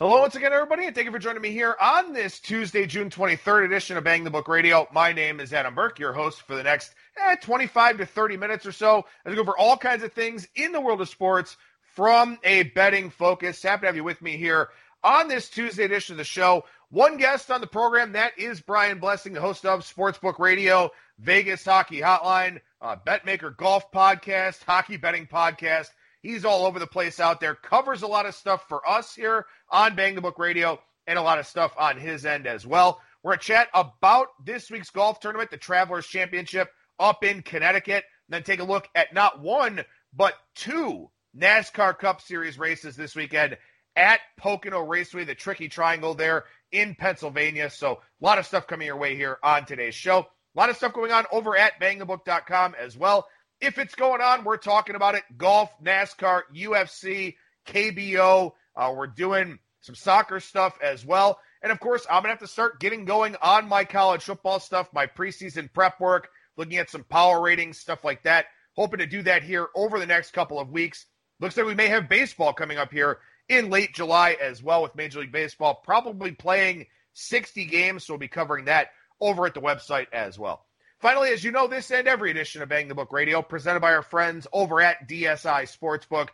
Hello once again, everybody, and thank you for joining me here on this Tuesday, June 23rd edition of Bang the Book Radio. My name is Adam Burke, your host for the next eh, 25 to 30 minutes or so. I go over all kinds of things in the world of sports from a betting focus. Happy to have you with me here on this Tuesday edition of the show. One guest on the program, that is Brian Blessing, the host of Sportsbook Radio, Vegas Hockey Hotline, uh, BetMaker Golf Podcast, Hockey Betting Podcast. He's all over the place out there, covers a lot of stuff for us here on Bang the Book Radio and a lot of stuff on his end as well. We're going to chat about this week's golf tournament, the Travelers Championship up in Connecticut, and then take a look at not one, but two NASCAR Cup Series races this weekend at Pocono Raceway, the tricky triangle there in Pennsylvania. So a lot of stuff coming your way here on today's show. A lot of stuff going on over at bangthebook.com as well. If it's going on, we're talking about it. Golf, NASCAR, UFC, KBO. Uh, we're doing some soccer stuff as well. And of course, I'm going to have to start getting going on my college football stuff, my preseason prep work, looking at some power ratings, stuff like that. Hoping to do that here over the next couple of weeks. Looks like we may have baseball coming up here in late July as well with Major League Baseball, probably playing 60 games. So we'll be covering that over at the website as well. Finally, as you know, this and every edition of Bang the Book Radio, presented by our friends over at DSI Sportsbook.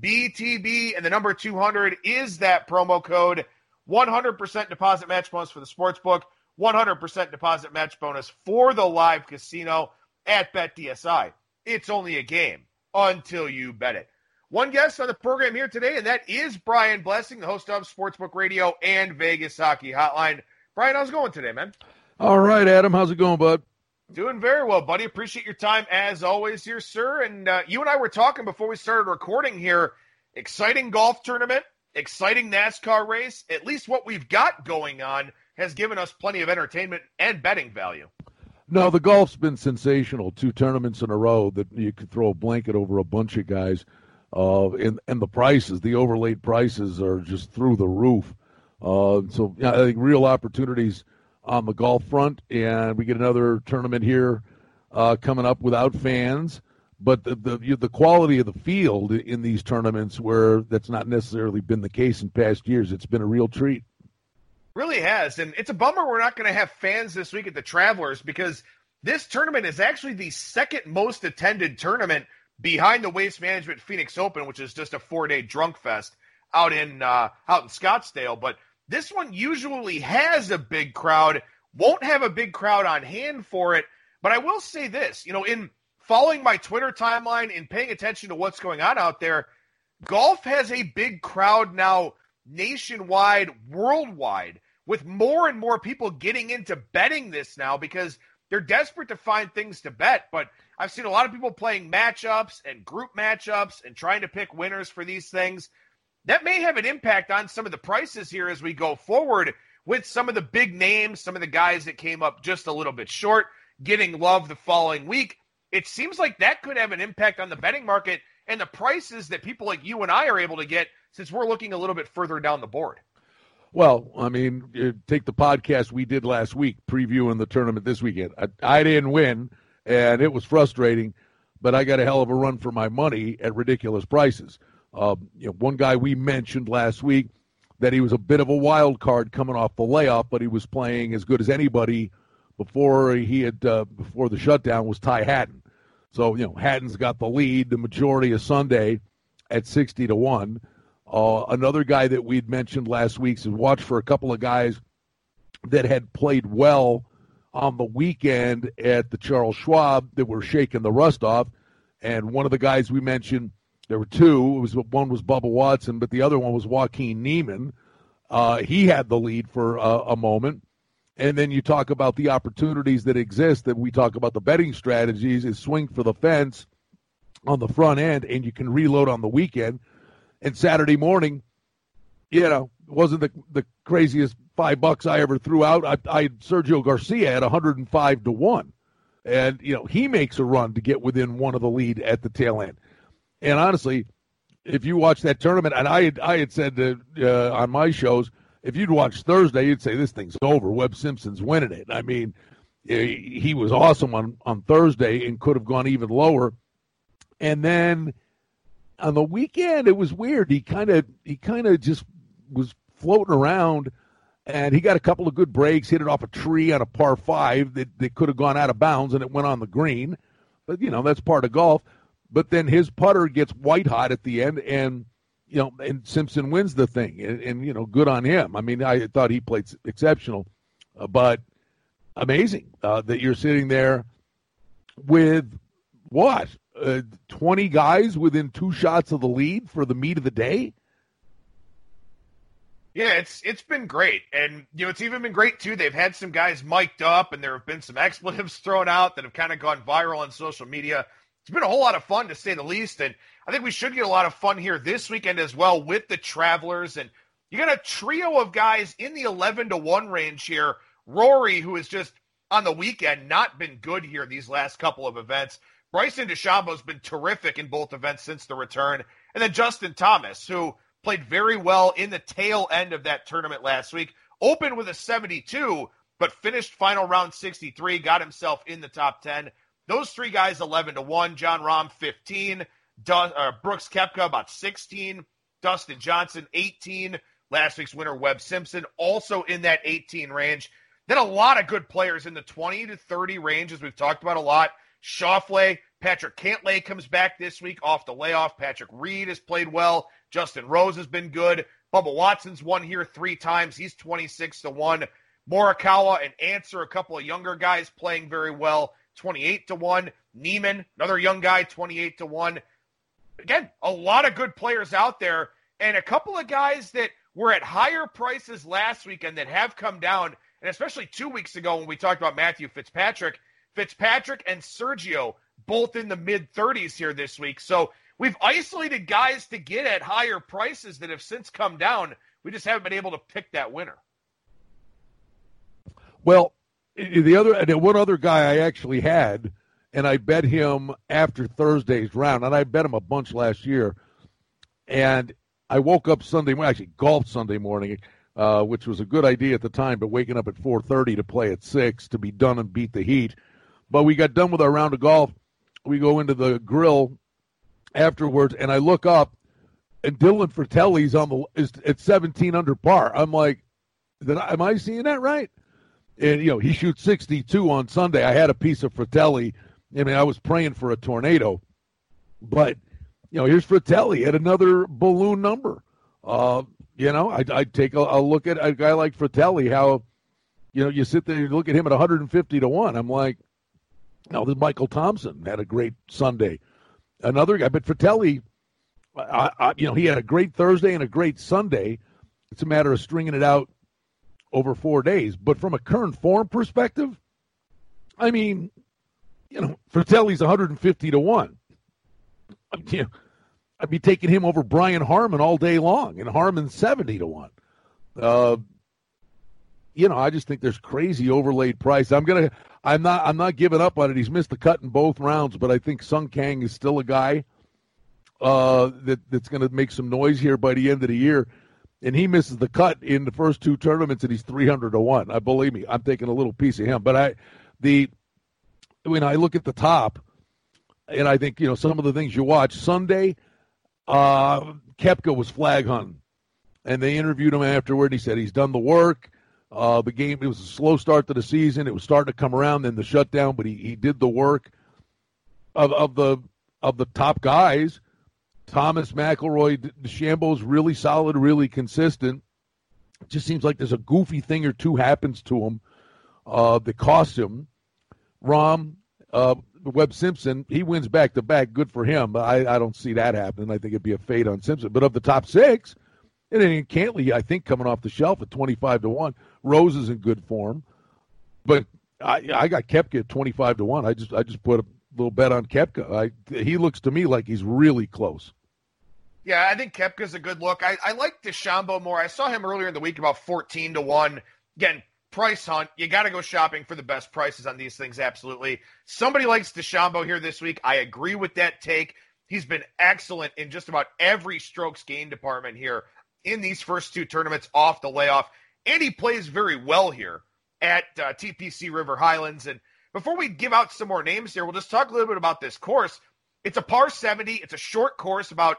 BTB and the number 200 is that promo code. 100% deposit match bonus for the sportsbook, 100% deposit match bonus for the live casino at BetDSI. It's only a game until you bet it. One guest on the program here today, and that is Brian Blessing, the host of Sportsbook Radio and Vegas Hockey Hotline. Brian, how's it going today, man? All right, Adam. How's it going, bud? Doing very well, buddy. Appreciate your time as always here, sir. And uh, you and I were talking before we started recording here. Exciting golf tournament, exciting NASCAR race. At least what we've got going on has given us plenty of entertainment and betting value. No, the golf's been sensational. Two tournaments in a row that you could throw a blanket over a bunch of guys. Uh, and, and the prices, the overlaid prices are just through the roof. Uh, so, yeah, I think real opportunities – on the golf front, and we get another tournament here uh, coming up without fans. But the, the the quality of the field in these tournaments, where that's not necessarily been the case in past years, it's been a real treat. Really has, and it's a bummer we're not going to have fans this week at the Travelers because this tournament is actually the second most attended tournament behind the Waste Management Phoenix Open, which is just a four day drunk fest out in uh, out in Scottsdale. But this one usually has a big crowd, won't have a big crowd on hand for it. But I will say this, you know, in following my Twitter timeline and paying attention to what's going on out there, golf has a big crowd now nationwide, worldwide, with more and more people getting into betting this now because they're desperate to find things to bet. But I've seen a lot of people playing matchups and group matchups and trying to pick winners for these things that may have an impact on some of the prices here as we go forward with some of the big names, some of the guys that came up just a little bit short, getting love the following week. It seems like that could have an impact on the betting market and the prices that people like you and I are able to get since we're looking a little bit further down the board. Well, I mean, take the podcast we did last week previewing the tournament this weekend. I, I didn't win, and it was frustrating, but I got a hell of a run for my money at ridiculous prices. Uh, you know, one guy we mentioned last week that he was a bit of a wild card coming off the layoff, but he was playing as good as anybody before he had uh, before the shutdown was Ty Hatton. So you know, Hatton's got the lead the majority of Sunday at sixty to one. Uh, another guy that we'd mentioned last week is watch for a couple of guys that had played well on the weekend at the Charles Schwab that were shaking the rust off. And one of the guys we mentioned there were two. It was one was Bubba Watson, but the other one was Joaquin Niemann. Uh, he had the lead for a moment. And then you talk about the opportunities that exist that we talk about the betting strategies is swing for the fence on the front end and you can reload on the weekend. And Saturday morning, you know, wasn't the the craziest five bucks I ever threw out. I, I Sergio Garcia at 105 to 1. And, you know, he makes a run to get within one of the lead at the tail end. And honestly, if you watch that tournament, and I had, I had said that, uh, on my shows, if you'd watch Thursday, you'd say this thing's over. Webb Simpson's winning it. I mean, he was awesome on, on Thursday and could have gone even lower. And then on the weekend, it was weird. He kind of he kind of just was floating around, and he got a couple of good breaks, hit it off a tree on a par five that, that could have gone out of bounds, and it went on the green. But, you know, that's part of golf. But then his putter gets white hot at the end, and, you know, and Simpson wins the thing. And, and you know, good on him. I mean, I thought he played exceptional, uh, but amazing uh, that you're sitting there with what? Uh, 20 guys within two shots of the lead for the meat of the day? Yeah, it's it's been great, and you know it's even been great too. They've had some guys mic'd up, and there have been some expletives thrown out that have kind of gone viral on social media. It's been a whole lot of fun to say the least, and I think we should get a lot of fun here this weekend as well with the Travelers. And you got a trio of guys in the eleven to one range here. Rory, who has just on the weekend not been good here these last couple of events. Bryson DeChambeau's been terrific in both events since the return, and then Justin Thomas, who played very well in the tail end of that tournament last week. Opened with a 72, but finished final round 63, got himself in the top 10. Those three guys 11 to 1. Jon Rahm 15, du- uh, Brooks Koepka about 16, Dustin Johnson 18, last week's winner Webb Simpson also in that 18 range. Then a lot of good players in the 20 to 30 range, as we've talked about a lot. Schauffele, Patrick Cantlay comes back this week off the layoff. Patrick Reed has played well. Justin Rose has been good. Bubba Watson's won here three times. He's 26 to 1. Morikawa and Ancer, a couple of younger guys playing very well, 28 to 1. Niemann, another young guy, 28 to 1. Again, a lot of good players out there, and a couple of guys that were at higher prices last weekend that have come down, and especially two weeks ago when we talked about Matthew Fitzpatrick. Fitzpatrick and Sergio both in the mid 30s here this week. So we've isolated guys to get at higher prices that have since come down. We just haven't been able to pick that winner. Well, the other and one other guy I actually had, and I bet him after Thursday's round, and I bet him a bunch last year. And I woke up Sunday morning, actually golfed Sunday morning, uh, which was a good idea at the time, but waking up at 4:30 to play at six to be done and beat the heat. But we got done with our round of golf. We go into the grill afterwards, and I look up, and Dylan Frittelli's on the is at 17 under par. I'm like, I, am I seeing that right? And you know, he shoots 62 on Sunday. I had a piece of Frittelli. I mean, I was praying for a tornado, but you know, here's Frittelli at another balloon number. Uh, you know, I I take a, a, look at a guy like Frittelli. How, you know, you sit there, you look at him at 150 to one. I'm like, no, this Michael Thompson had a great Sunday another guy. But Frittelli, I, I, you know, he had a great Thursday and a great Sunday. It's a matter of stringing it out over four days. But from a current form perspective, I mean, you know, Frittelli's 150 to one. You know, I'd be taking him over Brian Harman all day long, and Harman's 70 to one. Uh, you know, I just think there's crazy overlaid price. I'm gonna I'm not I'm not giving up on it. He's missed the cut in both rounds, but I think Sung Kang is still a guy uh, that that's to make some noise here by the end of the year. And he misses the cut in the first two tournaments, and he's three hundred to one. I believe me, I'm taking a little piece of him. But I, the when I look at the top, and I think you know some of the things you watch Sunday, uh, Koepka was flag hunting, and they interviewed him afterward. He said he's done the work. Uh, the game, it was a slow start to the season. It was starting to come around, then the shutdown, but he, he did the work of, of the of the top guys. Thomas McIlroy, DeChambeau's really solid, really consistent. It just seems like there's a goofy thing or two happens to him uh, that costs him. Rahm, uh, Webb Simpson, he wins back to back. Good for him. I, I don't see that happening. I think it'd be a fade on Simpson. But of the top six, and then Cantlay, I think, coming off the shelf at 25 to 1. Rose is in good form. But I, I got Koepka at 25 to 1. I just I just put a little bet on Koepka. I, he looks to me like he's really close. Yeah, I think Koepka's a good look. I, I like DeChambeau more. I saw him earlier in the week about 14 to 1. Again, price hunt. You got to go shopping for the best prices on these things, absolutely. Somebody likes DeChambeau here this week. I agree with that take. He's been excellent in just about every strokes gain department here in these first two tournaments off the layoff. And he plays very well here at uh, TPC River Highlands. And before we give out some more names here, we'll just talk a little bit about this course. It's a par 70, it's a short course, about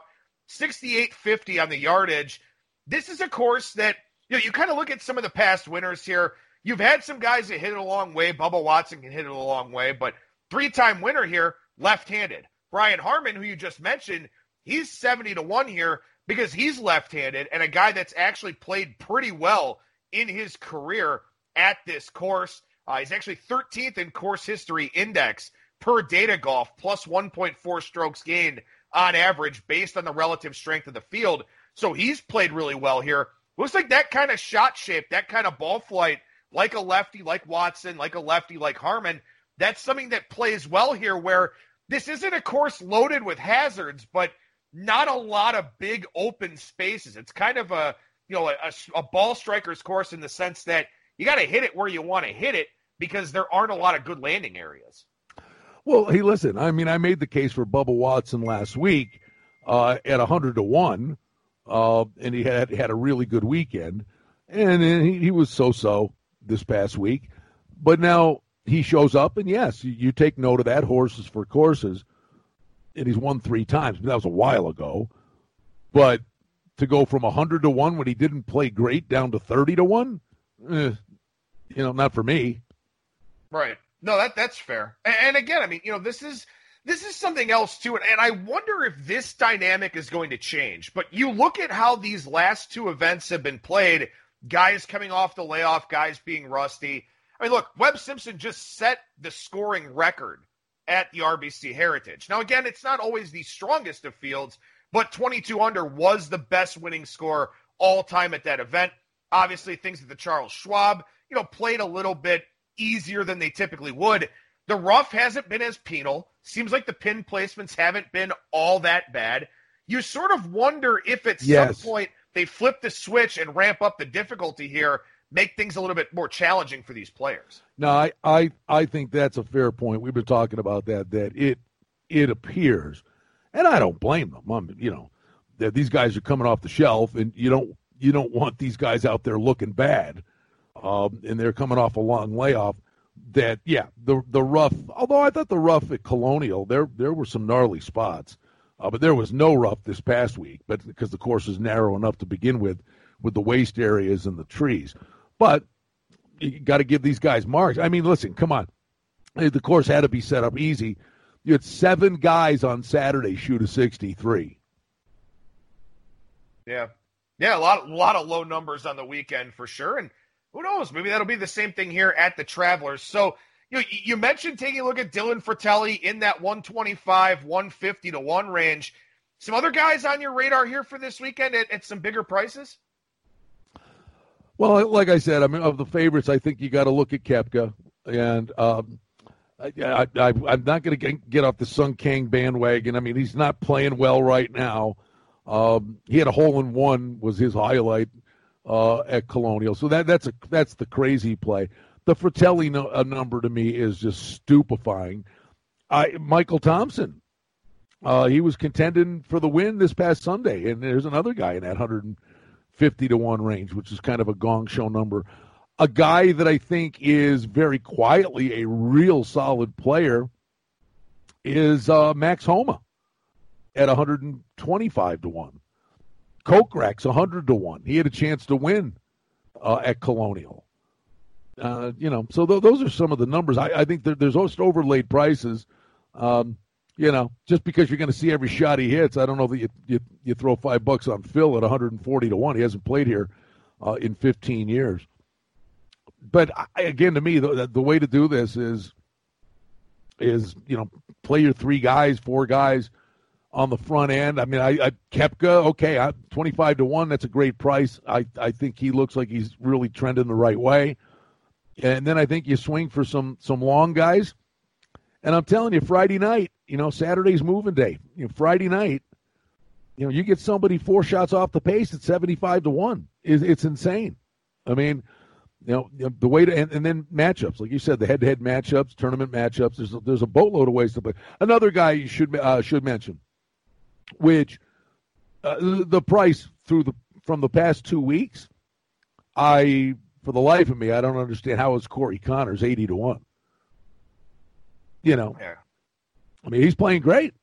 68.50 on the yardage. This is a course that you know, you kind of look at some of the past winners here. You've had some guys that hit it a long way. Bubba Watson can hit it a long way, but three-time winner here, left-handed. Brian Harman, who you just mentioned, he's 70 to 1 here because he's left-handed and a guy that's actually played pretty well in his career at this course. Uh, he's actually 13th in course history index per data golf, plus 1.4 strokes gained on average based on the relative strength of the field. So he's played really well here. Looks like that kind of shot shape, that kind of ball flight, like a lefty like Watson, like a lefty like Harman, that's something that plays well here where this isn't a course loaded with hazards, but not a lot of big open spaces. It's kind of a, you know, a, a ball striker's course in the sense that you got to hit it where you want to hit it because there aren't a lot of good landing areas. Well, hey, listen. I mean, I made the case for Bubba Watson last week uh, at hundred to one, uh, and he had had a really good weekend, and he, he was so-so this past week. But now he shows up, and yes, you, take note of that. Horses for courses, and he's won three times. That was a while ago, but to go from hundred to one when he didn't play great down to thirty to one, eh, you know, not for me. Right. No, that that's fair. And, again, I mean, you know, this is this is something else too, and, and I wonder if this dynamic is going to change. But you look at how these last two events have been played, guys coming off the layoff, guys being rusty. I mean, look, Webb Simpson just set the scoring record at the RBC Heritage. Now, again, it's not always the strongest of fields, but 22 under was the best winning score all time at that event. Obviously, things at the Charles Schwab, you know, played a little bit easier than they typically would. The rough hasn't been as penal. Seems like the pin placements haven't been all that bad. You sort of wonder if at yes. some point they flip the switch and ramp up the difficulty here, make things a little bit more challenging for these players. No, I, I, I think that's a fair point. We've been talking about that. That it it appears, and I don't blame them. I'm, you know, that these guys are coming off the shelf, and you don't you don't want these guys out there looking bad um, and they're coming off a long layoff. That yeah, the the rough. Although I thought the rough at Colonial, there there were some gnarly spots, uh, but there was no rough this past week. But because the course is narrow enough to begin with, with the waste areas and the trees, but you got to give these guys marks. I mean, listen, come on, the course had to be set up easy. You had seven guys on Saturday shoot a sixty-three. Yeah, yeah, a lot, a lot of low numbers on the weekend for sure, and who knows? Maybe that'll be the same thing here at the Travelers. So you know, you mentioned taking a look at Dylan Frittelli in that 125, 150 to one range. Some other guys on your radar here for this weekend at, at some bigger prices. Well, like I said, I mean, of the favorites, I think you got to look at Koepka, and um, I, am not going to get off the Sung Kang bandwagon. I mean, he's not playing well right now. Um, he had a hole in one was his highlight uh, at Colonial. So that that's a that's the crazy play. The Frittelli no, uh, number to me is just stupefying. I Michael Thompson, uh, he was contending for the win this past Sunday, and there's another guy in that 150 to one range, which is kind of a gong show number. A guy that I think is very quietly a real solid player is uh, Max Homa at 125 to one. Kokrak's 100 to 1. He had a chance to win uh, at Colonial. Uh, you know, so th- those are some of the numbers. I, I think there's also overlaid prices. Um, you know, just because you're going to see every shot he hits, I don't know that you, you, you throw five bucks on Phil at 140 to 1. He hasn't played here uh, in 15 years. But I, again, to me, the, the way to do this is is you know play your three guys, four guys, on the front end. I mean, I, I Koepka, okay, I, 25 to 1, that's a great price. I, I think he looks like he's really trending the right way. And then I think you swing for some some long guys. And I'm telling you, Friday night, you know, Saturday's moving day. You know, Friday night, you know, you get somebody four shots off the pace at 75 to 1. It's, it's insane. I mean, you know, the way to, and, and then matchups, like you said, the head to head matchups, tournament matchups, there's a, there's a boatload of ways to play. Another guy you should, uh, should mention, which uh, the price through the from the past two weeks, I for the life of me, I don't understand how is Corey Conners eighty to one. You know, yeah. I mean, he's playing great.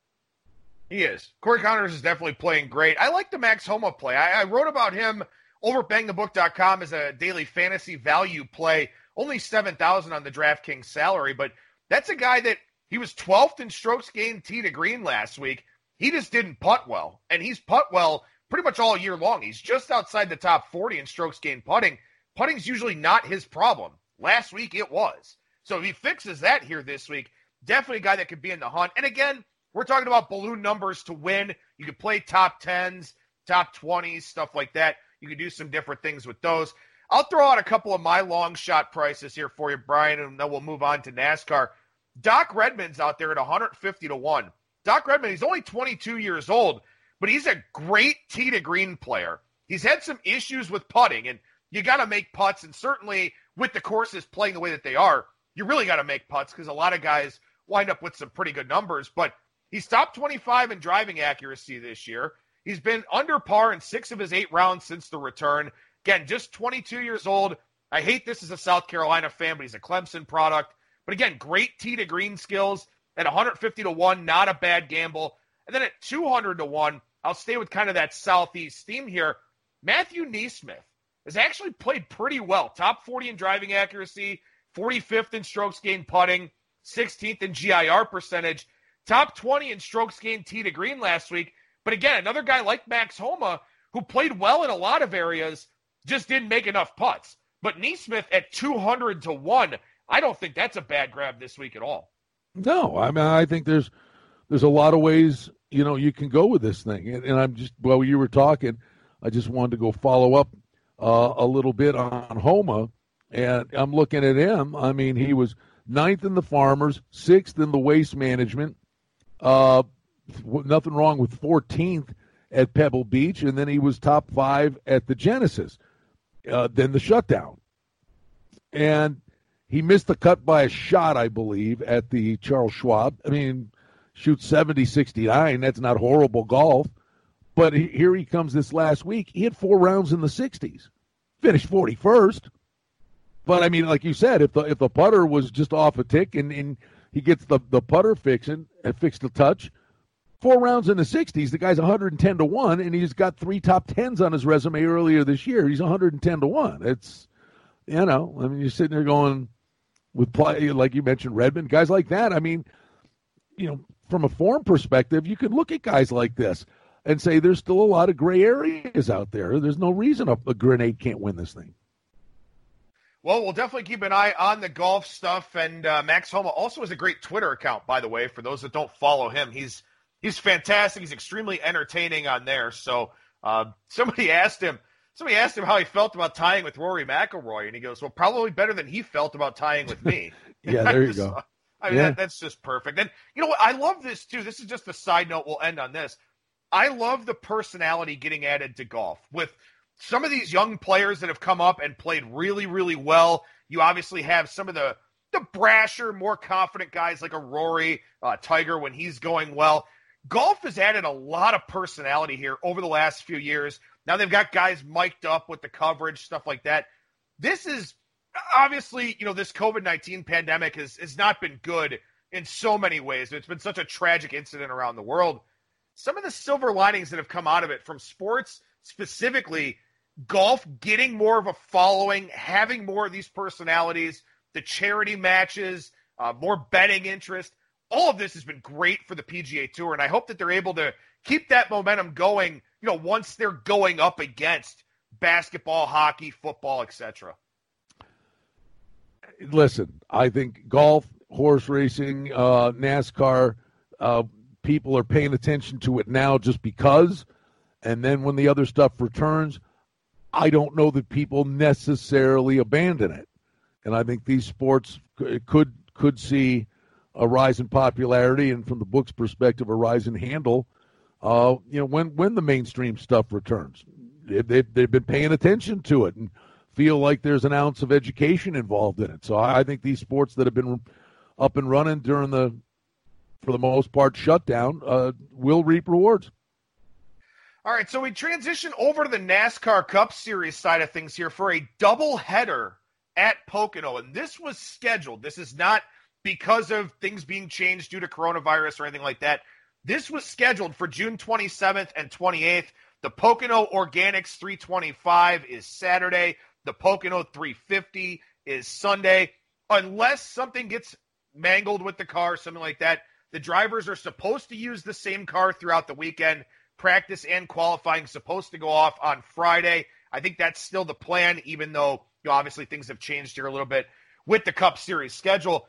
He is. Corey Conners is definitely playing great. I like the Max Homa play. I, I wrote about him over at bangthebook.com is a daily fantasy value play. Only 7,000 on the DraftKings salary, but that's a guy that he was 12th in strokes gained tee to green last week. He just didn't putt well, and he's putt well pretty much all year long. He's just outside the top 40 in strokes gained putting. Putting's usually not his problem. Last week it was. So if he fixes that here this week, definitely a guy that could be in the hunt. And again, we're talking about balloon numbers to win. You could play top 10s, top 20s, stuff like that. You could do some different things with those. I'll throw out a couple of my long shot prices here for you, Brian, and then we'll move on to NASCAR. Doc Redman's out there at 150 to 1. Doc Redman, he's only 22 years old, but he's a great tee to green player. He's had some issues with putting, and you got to make putts. And certainly with the courses playing the way that they are, you really got to make putts because a lot of guys wind up with some pretty good numbers. But he's top 25 in driving accuracy this year. He's been under par in six of his eight rounds since the return. Again, just 22 years old. I hate this as a South Carolina fan, but he's a Clemson product. But again, great tee to green skills at 150 to 1, not a bad gamble. And then at 200 to 1, I'll stay with kind of that Southeast theme here. Matthew NeSmith has actually played pretty well. Top 40 in driving accuracy, 45th in strokes gained putting, 16th in GIR percentage, top 20 in strokes gained tee to green last week. But again, another guy like Max Homa who played well in a lot of areas, just didn't make enough putts. But NeSmith at 200 to 1, I don't think that's a bad grab this week at all. No, I mean I think there's there's a lot of ways you know you can go with this thing, and, and I'm just while you were talking, I just wanted to go follow up uh, a little bit on Homa, and I'm looking at him. I mean, he was ninth in the Farmers, sixth in the Waste Management. Uh, nothing wrong with 14th at Pebble Beach, and then he was top five at the Genesis. Uh, then the shutdown, and he missed the cut by a shot, I believe, at the Charles Schwab. I mean, shoot 70 69. That's not horrible golf. But here he comes this last week. He had four rounds in the 60s, finished 41st. But I mean, like you said, if the if the putter was just off a tick and, and he gets the, the putter fixing and fixed the touch, four rounds in the 60s, the guy's 110 to 1, and he's got three top 10s on his resume earlier this year. He's 110 to 1. It's, you know, I mean, you're sitting there going, with play like you mentioned Redman, guys like that. I mean, you know, from a form perspective, you can look at guys like this and say there's still a lot of gray areas out there. There's no reason a, a grenade can't win this thing. Well, we'll definitely keep an eye on the golf stuff. And uh, Max Homa also has a great Twitter account, by the way. For those that don't follow him, he's he's fantastic. He's extremely entertaining on there. So uh, somebody asked him, somebody asked him how he felt about tying with Rory McIlroy, and he goes, "Well, probably better than he felt about tying with me." yeah, there you go. I mean, yeah. that, that's just perfect. And you know what? I love this too. This is just a side note. We'll end on this. I love the personality getting added to golf with some of these young players that have come up and played really, really well. You obviously have some of the the brasher, more confident guys like a Rory, uh, Tiger when he's going well. Golf has added a lot of personality here over the last few years. Now they've got guys mic'd up with the coverage, stuff like that. This is obviously, you know, this COVID 19 pandemic has, has not been good in so many ways. It's been such a tragic incident around the world. Some of the silver linings that have come out of it from sports, specifically golf, getting more of a following, having more of these personalities, the charity matches, uh, more betting interest. All of this has been great for the PGA Tour, and I hope that they're able to keep that momentum going you know, once they're going up against basketball, hockey, football, etc. Listen, I think golf, horse racing, uh, NASCAR, uh, people are paying attention to it now just because. And then when the other stuff returns, I don't know that people necessarily abandon it. And I think these sports could could see a rise in popularity, and from the book's perspective, a rise in handle uh, you know, when when the mainstream stuff returns. They, they've been paying attention to it and feel like there's an ounce of education involved in it. So I, I think these sports that have been up and running during the, for the most part, shutdown uh, will reap rewards. All right, so we transition over to the NASCAR Cup Series side of things here for a double header at Pocono, and this was scheduled. This is not because of things being changed due to coronavirus or anything like that. This was scheduled for June 27th and 28th. The Pocono Organics 325 is Saturday. The Pocono 350 is Sunday. Unless something gets mangled with the car, something like that, the drivers are supposed to use the same car throughout the weekend. Practice and qualifying supposed to go off on Friday. I think that's still the plan, even though you know, obviously things have changed here a little bit with the Cup Series schedule.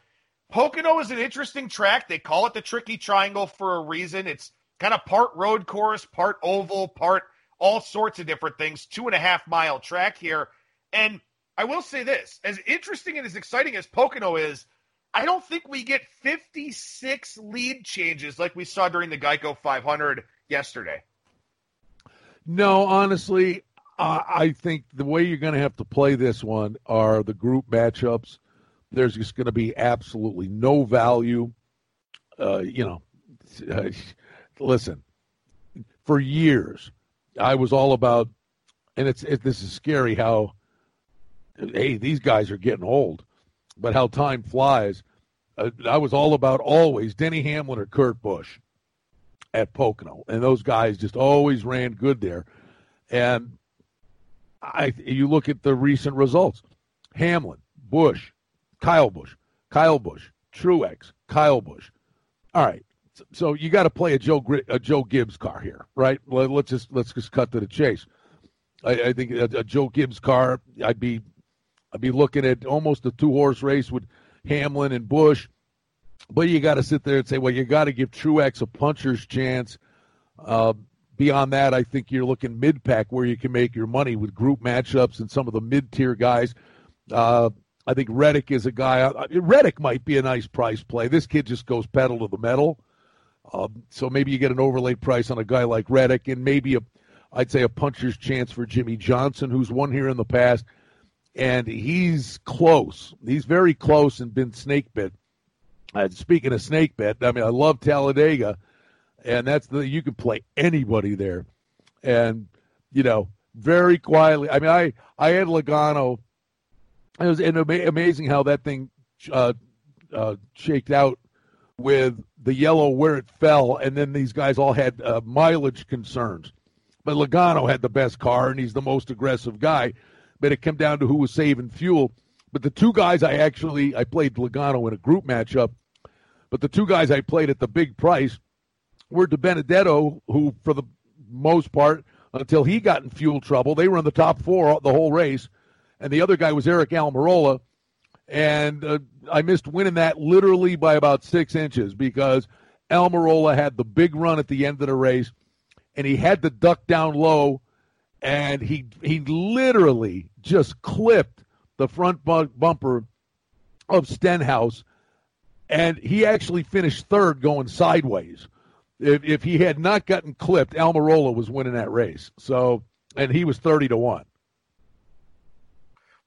Pocono is an interesting track. They call it the Tricky Triangle for a reason. It's kind of part road course, part oval, part all sorts of different things. Two and a half mile track here. And I will say this as interesting and as exciting as Pocono is, I don't think we get 56 lead changes like we saw during the Geico 500 yesterday. No, honestly, I think the way you're going to have to play this one are the group matchups. There's just going to be absolutely no value. Uh, you know, uh, listen, for years, I was all about, and it's it, this is scary how, hey, these guys are getting old, but how time flies. Uh, I was all about always Denny Hamlin or Kurt Busch at Pocono, and those guys just always ran good there. And I, you look at the recent results: Hamlin, Busch, Kyle Busch, Kyle Busch, Truex, Kyle Busch. All right, so you got to play a Joe a Joe Gibbs car here, right? Let's just let's just cut to the chase. I, I think a, a, Joe Gibbs car, I'd be I'd be looking at almost a two horse race with Hamlin and Busch, but you got to sit there and say, well, you got to give Truex a puncher's chance. Uh, beyond that, I think you're looking mid pack where you can make your money with group matchups and some of the mid tier guys. Uh, I think Reddick is a guy. Reddick might be a nice price play. This kid just goes pedal to the metal. Um, so maybe you get an overlay price on a guy like Reddick, and maybe a, I'd say a puncher's chance for Jimmie Johnson, who's won here in the past, and he's close. He's very close and been snake bit. Uh, speaking of snake bit, I mean I love Talladega, and that's the you can play anybody there, and you know very quietly. I mean I I had Logano. It was amazing how that thing uh, uh, shaked out with the yellow where it fell, and then these guys all had uh, mileage concerns. But Logano had the best car, and he's the most aggressive guy. But it came down to who was saving fuel. But the two guys I actually I played Logano in a group matchup, but the two guys I played at the big price were DiBenedetto, who for the most part until he got in fuel trouble, they were in the top four the whole race, and the other guy was Eric Almirola, and uh, I missed winning that literally by about six inches because Almirola had the big run at the end of the race, and he had the duck down low, and he he literally just clipped the front bumper of Stenhouse, and he actually finished third going sideways. If, if he had not gotten clipped, Almirola was winning that race. So, and he was thirty to one.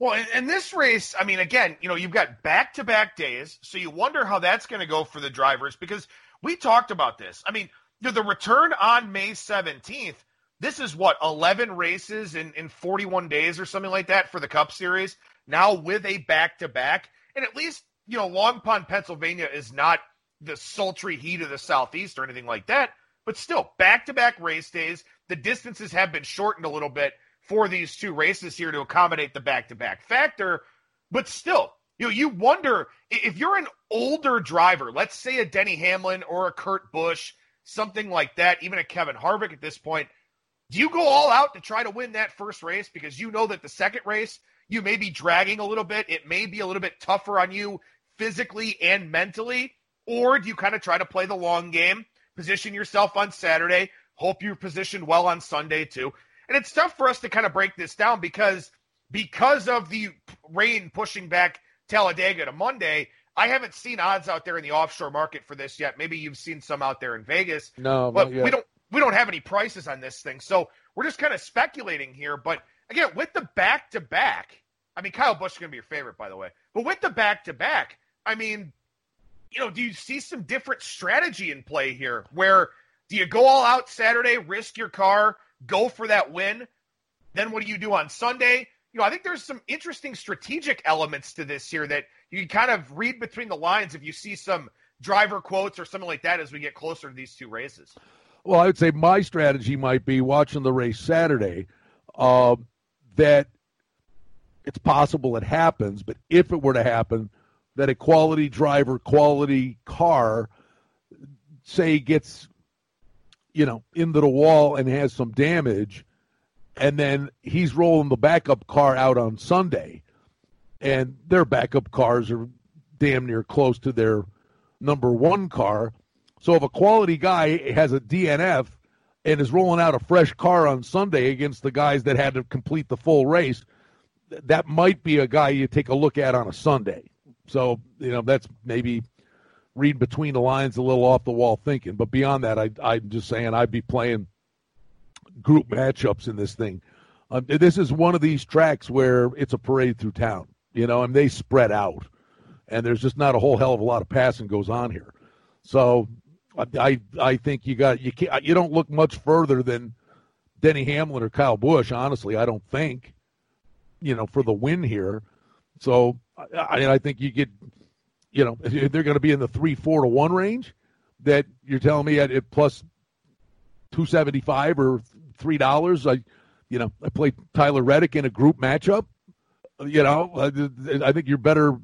Well, in, this race, I mean, again, you know, you've got back to back days, so you wonder how that's going to go for the drivers because we talked about this. I mean, you know, the return on May 17th, this is what, 11 races in, in 41 days or something like that for the Cup Series, now with a back to back. And at least, you know, Long Pond, Pennsylvania is not the sultry heat of the Southeast or anything like that, but still, back to back race days. The distances have been shortened a little bit for these two races here to accommodate the back to back factor. But still, you know, you wonder if you're an older driver, let's say a Denny Hamlin or a Kurt Busch, something like that, even a Kevin Harvick at this point. Do you go all out to try to win that first race because you know that the second race you may be dragging a little bit? It may be a little bit tougher on you physically and mentally. Or do you kind of try to play the long game, position yourself on Saturday, hope you're positioned well on Sunday too? And it's tough for us to kind of break this down because because of the rain pushing back Talladega to Monday, I haven't seen odds out there in the offshore market for this yet. Maybe you've seen some out there in Vegas. No, but we don't we don't have any prices on this thing. So we're just kind of speculating here. But again, with the back to back, I mean Kyle Busch is gonna be your favorite, by the way. But with the back to back, I mean, you know, do you see some different strategy in play here where do you go all out Saturday, risk your car, go for that win. Then what do you do on Sunday? You know, I think there's some interesting strategic elements to this here that you can kind of read between the lines if you see some driver quotes or something like that as we get closer to these two races. Well, I would say my strategy might be watching the race Saturday. Uh, that it's possible it happens, but if it were to happen, that a quality driver, quality car, say gets, you know, into the wall and has some damage, and then he's rolling the backup car out on Sunday, and their backup cars are damn near close to their number one car. So if a quality guy has a DNF and is rolling out a fresh car on Sunday against the guys that had to complete the full race, that might be a guy you take a look at on a Sunday. So, you know, that's maybe read between the lines a little off the wall thinking. But beyond that, I, I'm just saying I'd be playing group matchups in this thing. Um, this is one of these tracks where it's a parade through town, you know, and they spread out. And there's just not a whole hell of a lot of passing goes on here. So I I think you got you can't you don't look much further than Denny Hamlin or Kyle Busch. Honestly, I don't think you know for the win here. So I, I think you get you know they're going to be in the three four to one range. That you're telling me at, at plus two seventy five or three dollars. I you know I played Tyler Reddick in a group matchup. You know I, I think you're better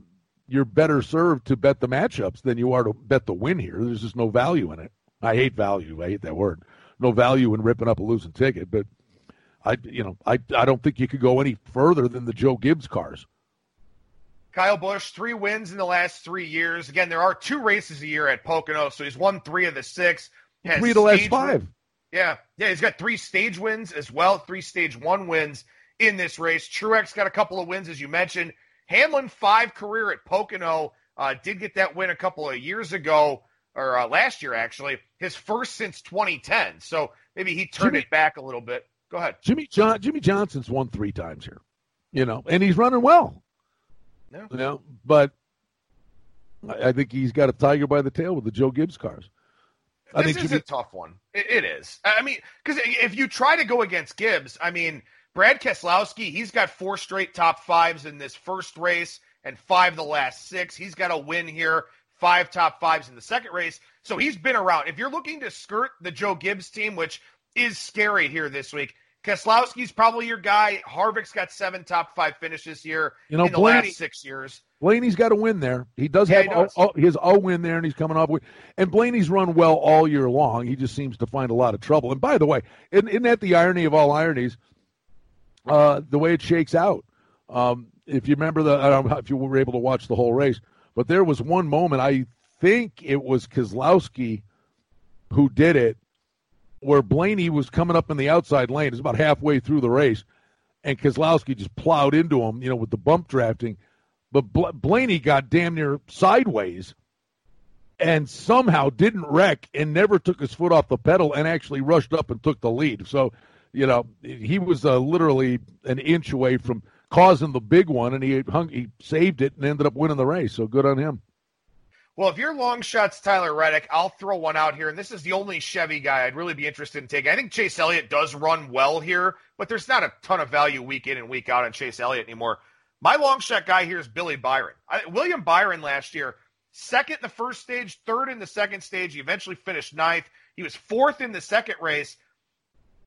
you're better served to bet the matchups than you are to bet the win here. There's just no value in it. I hate value. I hate that word. No value in ripping up a losing ticket. But I, you know, I, I don't think you could go any further than the Joe Gibbs cars. Kyle Busch, three wins in the last three years. Again, there are two races a year at Pocono, so he's won three of the six. Three of the last five. Win. Yeah, yeah, he's got three stage wins as well, three stage one wins in this race. Truex got a couple of wins, as you mentioned. Hamlin, five career at Pocono, uh, did get that win a couple of years ago, or uh, last year actually, his first since 2010. So maybe he turned Jimmie, it back a little bit. Go ahead. Jimmie. John, Jimmie Johnson's won three times here, you know, and he's running well. Yeah. You know, but I, I think he's got a tiger by the tail with the Joe Gibbs cars. I this think is a tough one. It, it is. I mean, because if you try to go against Gibbs, I mean – Brad Keselowski, he's got four straight top fives in this first race and five the last six. He's got a win here, five top fives in the second race. So he's been around. If you're looking to skirt the Joe Gibbs team, which is scary here this week, Keselowski's probably your guy. Harvick's got seven top five finishes here you know, in the Blaney, last six years. Blaney's got a win there. He does yeah, have he. A, a, his O win there, and he's coming off with. And Blaney's run well all year long. He just seems to find a lot of trouble. And by the way, isn't, isn't that the irony of all ironies? uh, the way it shakes out. Um, if you remember the, I don't know if you were able to watch the whole race, but there was one moment I think it was Keselowski who did it, where Blaney was coming up in the outside lane. It's about halfway through the race, and Keselowski just plowed into him, you know, with the bump drafting. But Bl- Blaney got damn near sideways and somehow didn't wreck and never took his foot off the pedal and actually rushed up and took the lead. So you know, he was uh, literally an inch away from causing the big one, and he hung, he saved it and ended up winning the race. So good on him. Well, if your long shot's Tyler Reddick, I'll throw one out here, and this is the only Chevy guy I'd really be interested in taking. I think Chase Elliott does run well here, but there's not a ton of value week in and week out on Chase Elliott anymore. My long shot guy here is Billy Byron. I, William Byron last year, second in the first stage, third in the second stage. He eventually finished ninth. He was fourth in the second race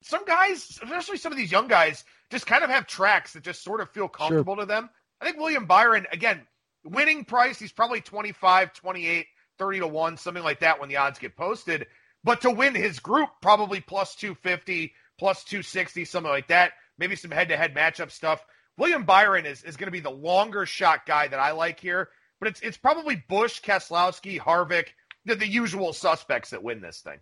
some guys, especially some of these young guys, just kind of have tracks that just sort of feel comfortable sure. to them. I think William Byron, again, winning price, he's probably 25, 28, 30 to 1, something like that when the odds get posted. But to win his group, probably plus 250, plus 260, something like that. Maybe some head to head matchup stuff. William Byron is, is going to be the longer shot guy that I like here. But it's it's probably Busch, Keselowski, Harvick, the, the usual suspects that win this thing.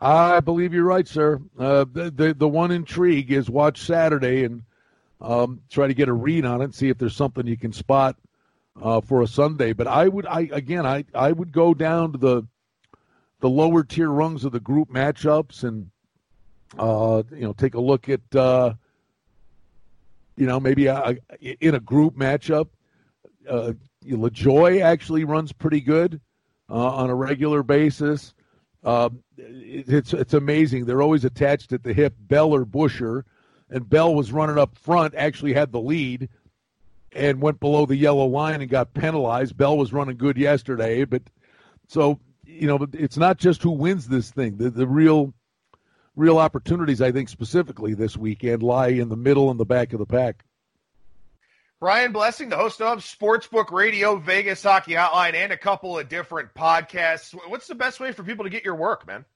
I believe you're right, sir. Uh, the, the, the one intrigue is watch Saturday and um, try to get a read on it, see if there's something you can spot uh, for a Sunday. But I would, I again, I I would go down to the the lower tier rungs of the group matchups and uh, you know take a look at uh, you know maybe a, in a group matchup. Uh, LaJoie actually runs pretty good uh, on a regular basis. Um, it's it's amazing. They're always attached at the hip, Bell or Buescher, and Bell was running up front, actually had the lead, and went below the yellow line and got penalized. Bell was running good yesterday, but so you know, it's not just who wins this thing. The the real real opportunities, I think, specifically this weekend, lie in the middle and the back of the pack. Brian Blessing, the host of Sportsbook Radio, Vegas Hockey Hotline, and a couple of different podcasts. What's the best way for people to get your work, man?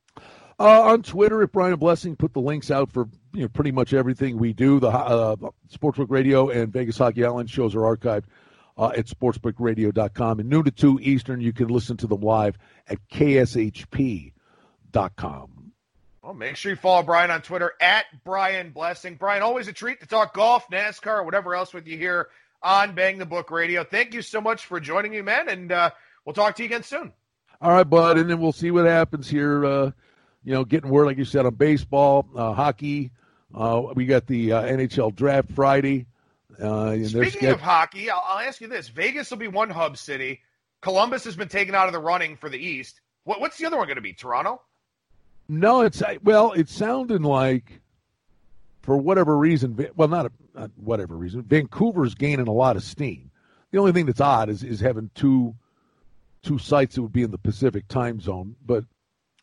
Uh, on Twitter at Brian Blessing, put the links out for you know pretty much everything we do. The uh, Sportsbook Radio and Vegas Hockey Hotline shows are archived uh, at sportsbookradio.com. And noon to 2 Eastern, you can listen to them live at kshp.com. Well, make sure you follow Brian on Twitter at Brian Blessing. Brian, always a treat to talk golf, NASCAR, or whatever else with you here on Bang the Book Radio. Thank you so much for joining me, man, and uh, we'll talk to you again soon. All right, bud, and then we'll see what happens here. Uh, you know, getting word, like you said, on baseball, uh, hockey. Uh, we got the uh, NHL draft Friday. Uh, Speaking of hockey, I'll, I'll, ask you this: Vegas will be one hub city. Columbus has been taken out of the running for the East. What, what's the other one going to be? Toronto? No, it's well, it sounded like for whatever reason, well, not, a, not whatever reason, Vancouver's gaining a lot of steam. The only thing that's odd is is having two two sites that would be in the Pacific time zone, but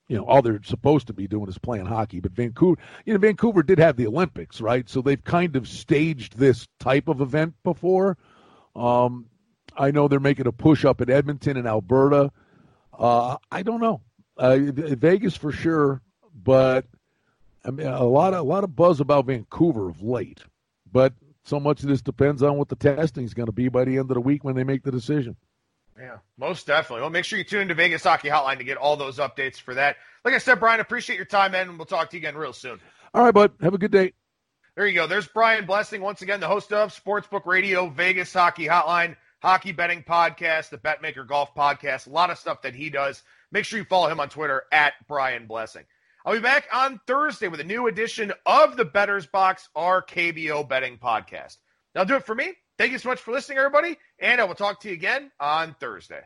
you know, all they're supposed to be doing is playing hockey. But Vancouver, you know, Vancouver did have the Olympics, right? So they've kind of staged this type of event before. Um, I know they're making a push up at Edmonton and Alberta. Uh, I don't know. Uh, Vegas for sure, but I mean, a lot of a lot of buzz about Vancouver of late. But so much of this depends on what the testing is going to be by the end of the week when they make the decision. Yeah, most definitely. Well, make sure you tune into Vegas Hockey Hotline to get all those updates for that. Like I said, Brian, appreciate your time, man. We'll talk to you again real soon. All right, bud. Have a good day. There you go. There's Brian Blessing, once again, the host of Sportsbook Radio, Vegas Hockey Hotline, Hockey Betting Podcast, the BetMaker Golf Podcast. A lot of stuff that he does. Make sure you follow him on Twitter at Brian Blessing. I'll be back on Thursday with a new edition of the Betters Box, our KBO betting podcast. That'll do it for me. Thank you so much for listening, everybody, and I will talk to you again on Thursday.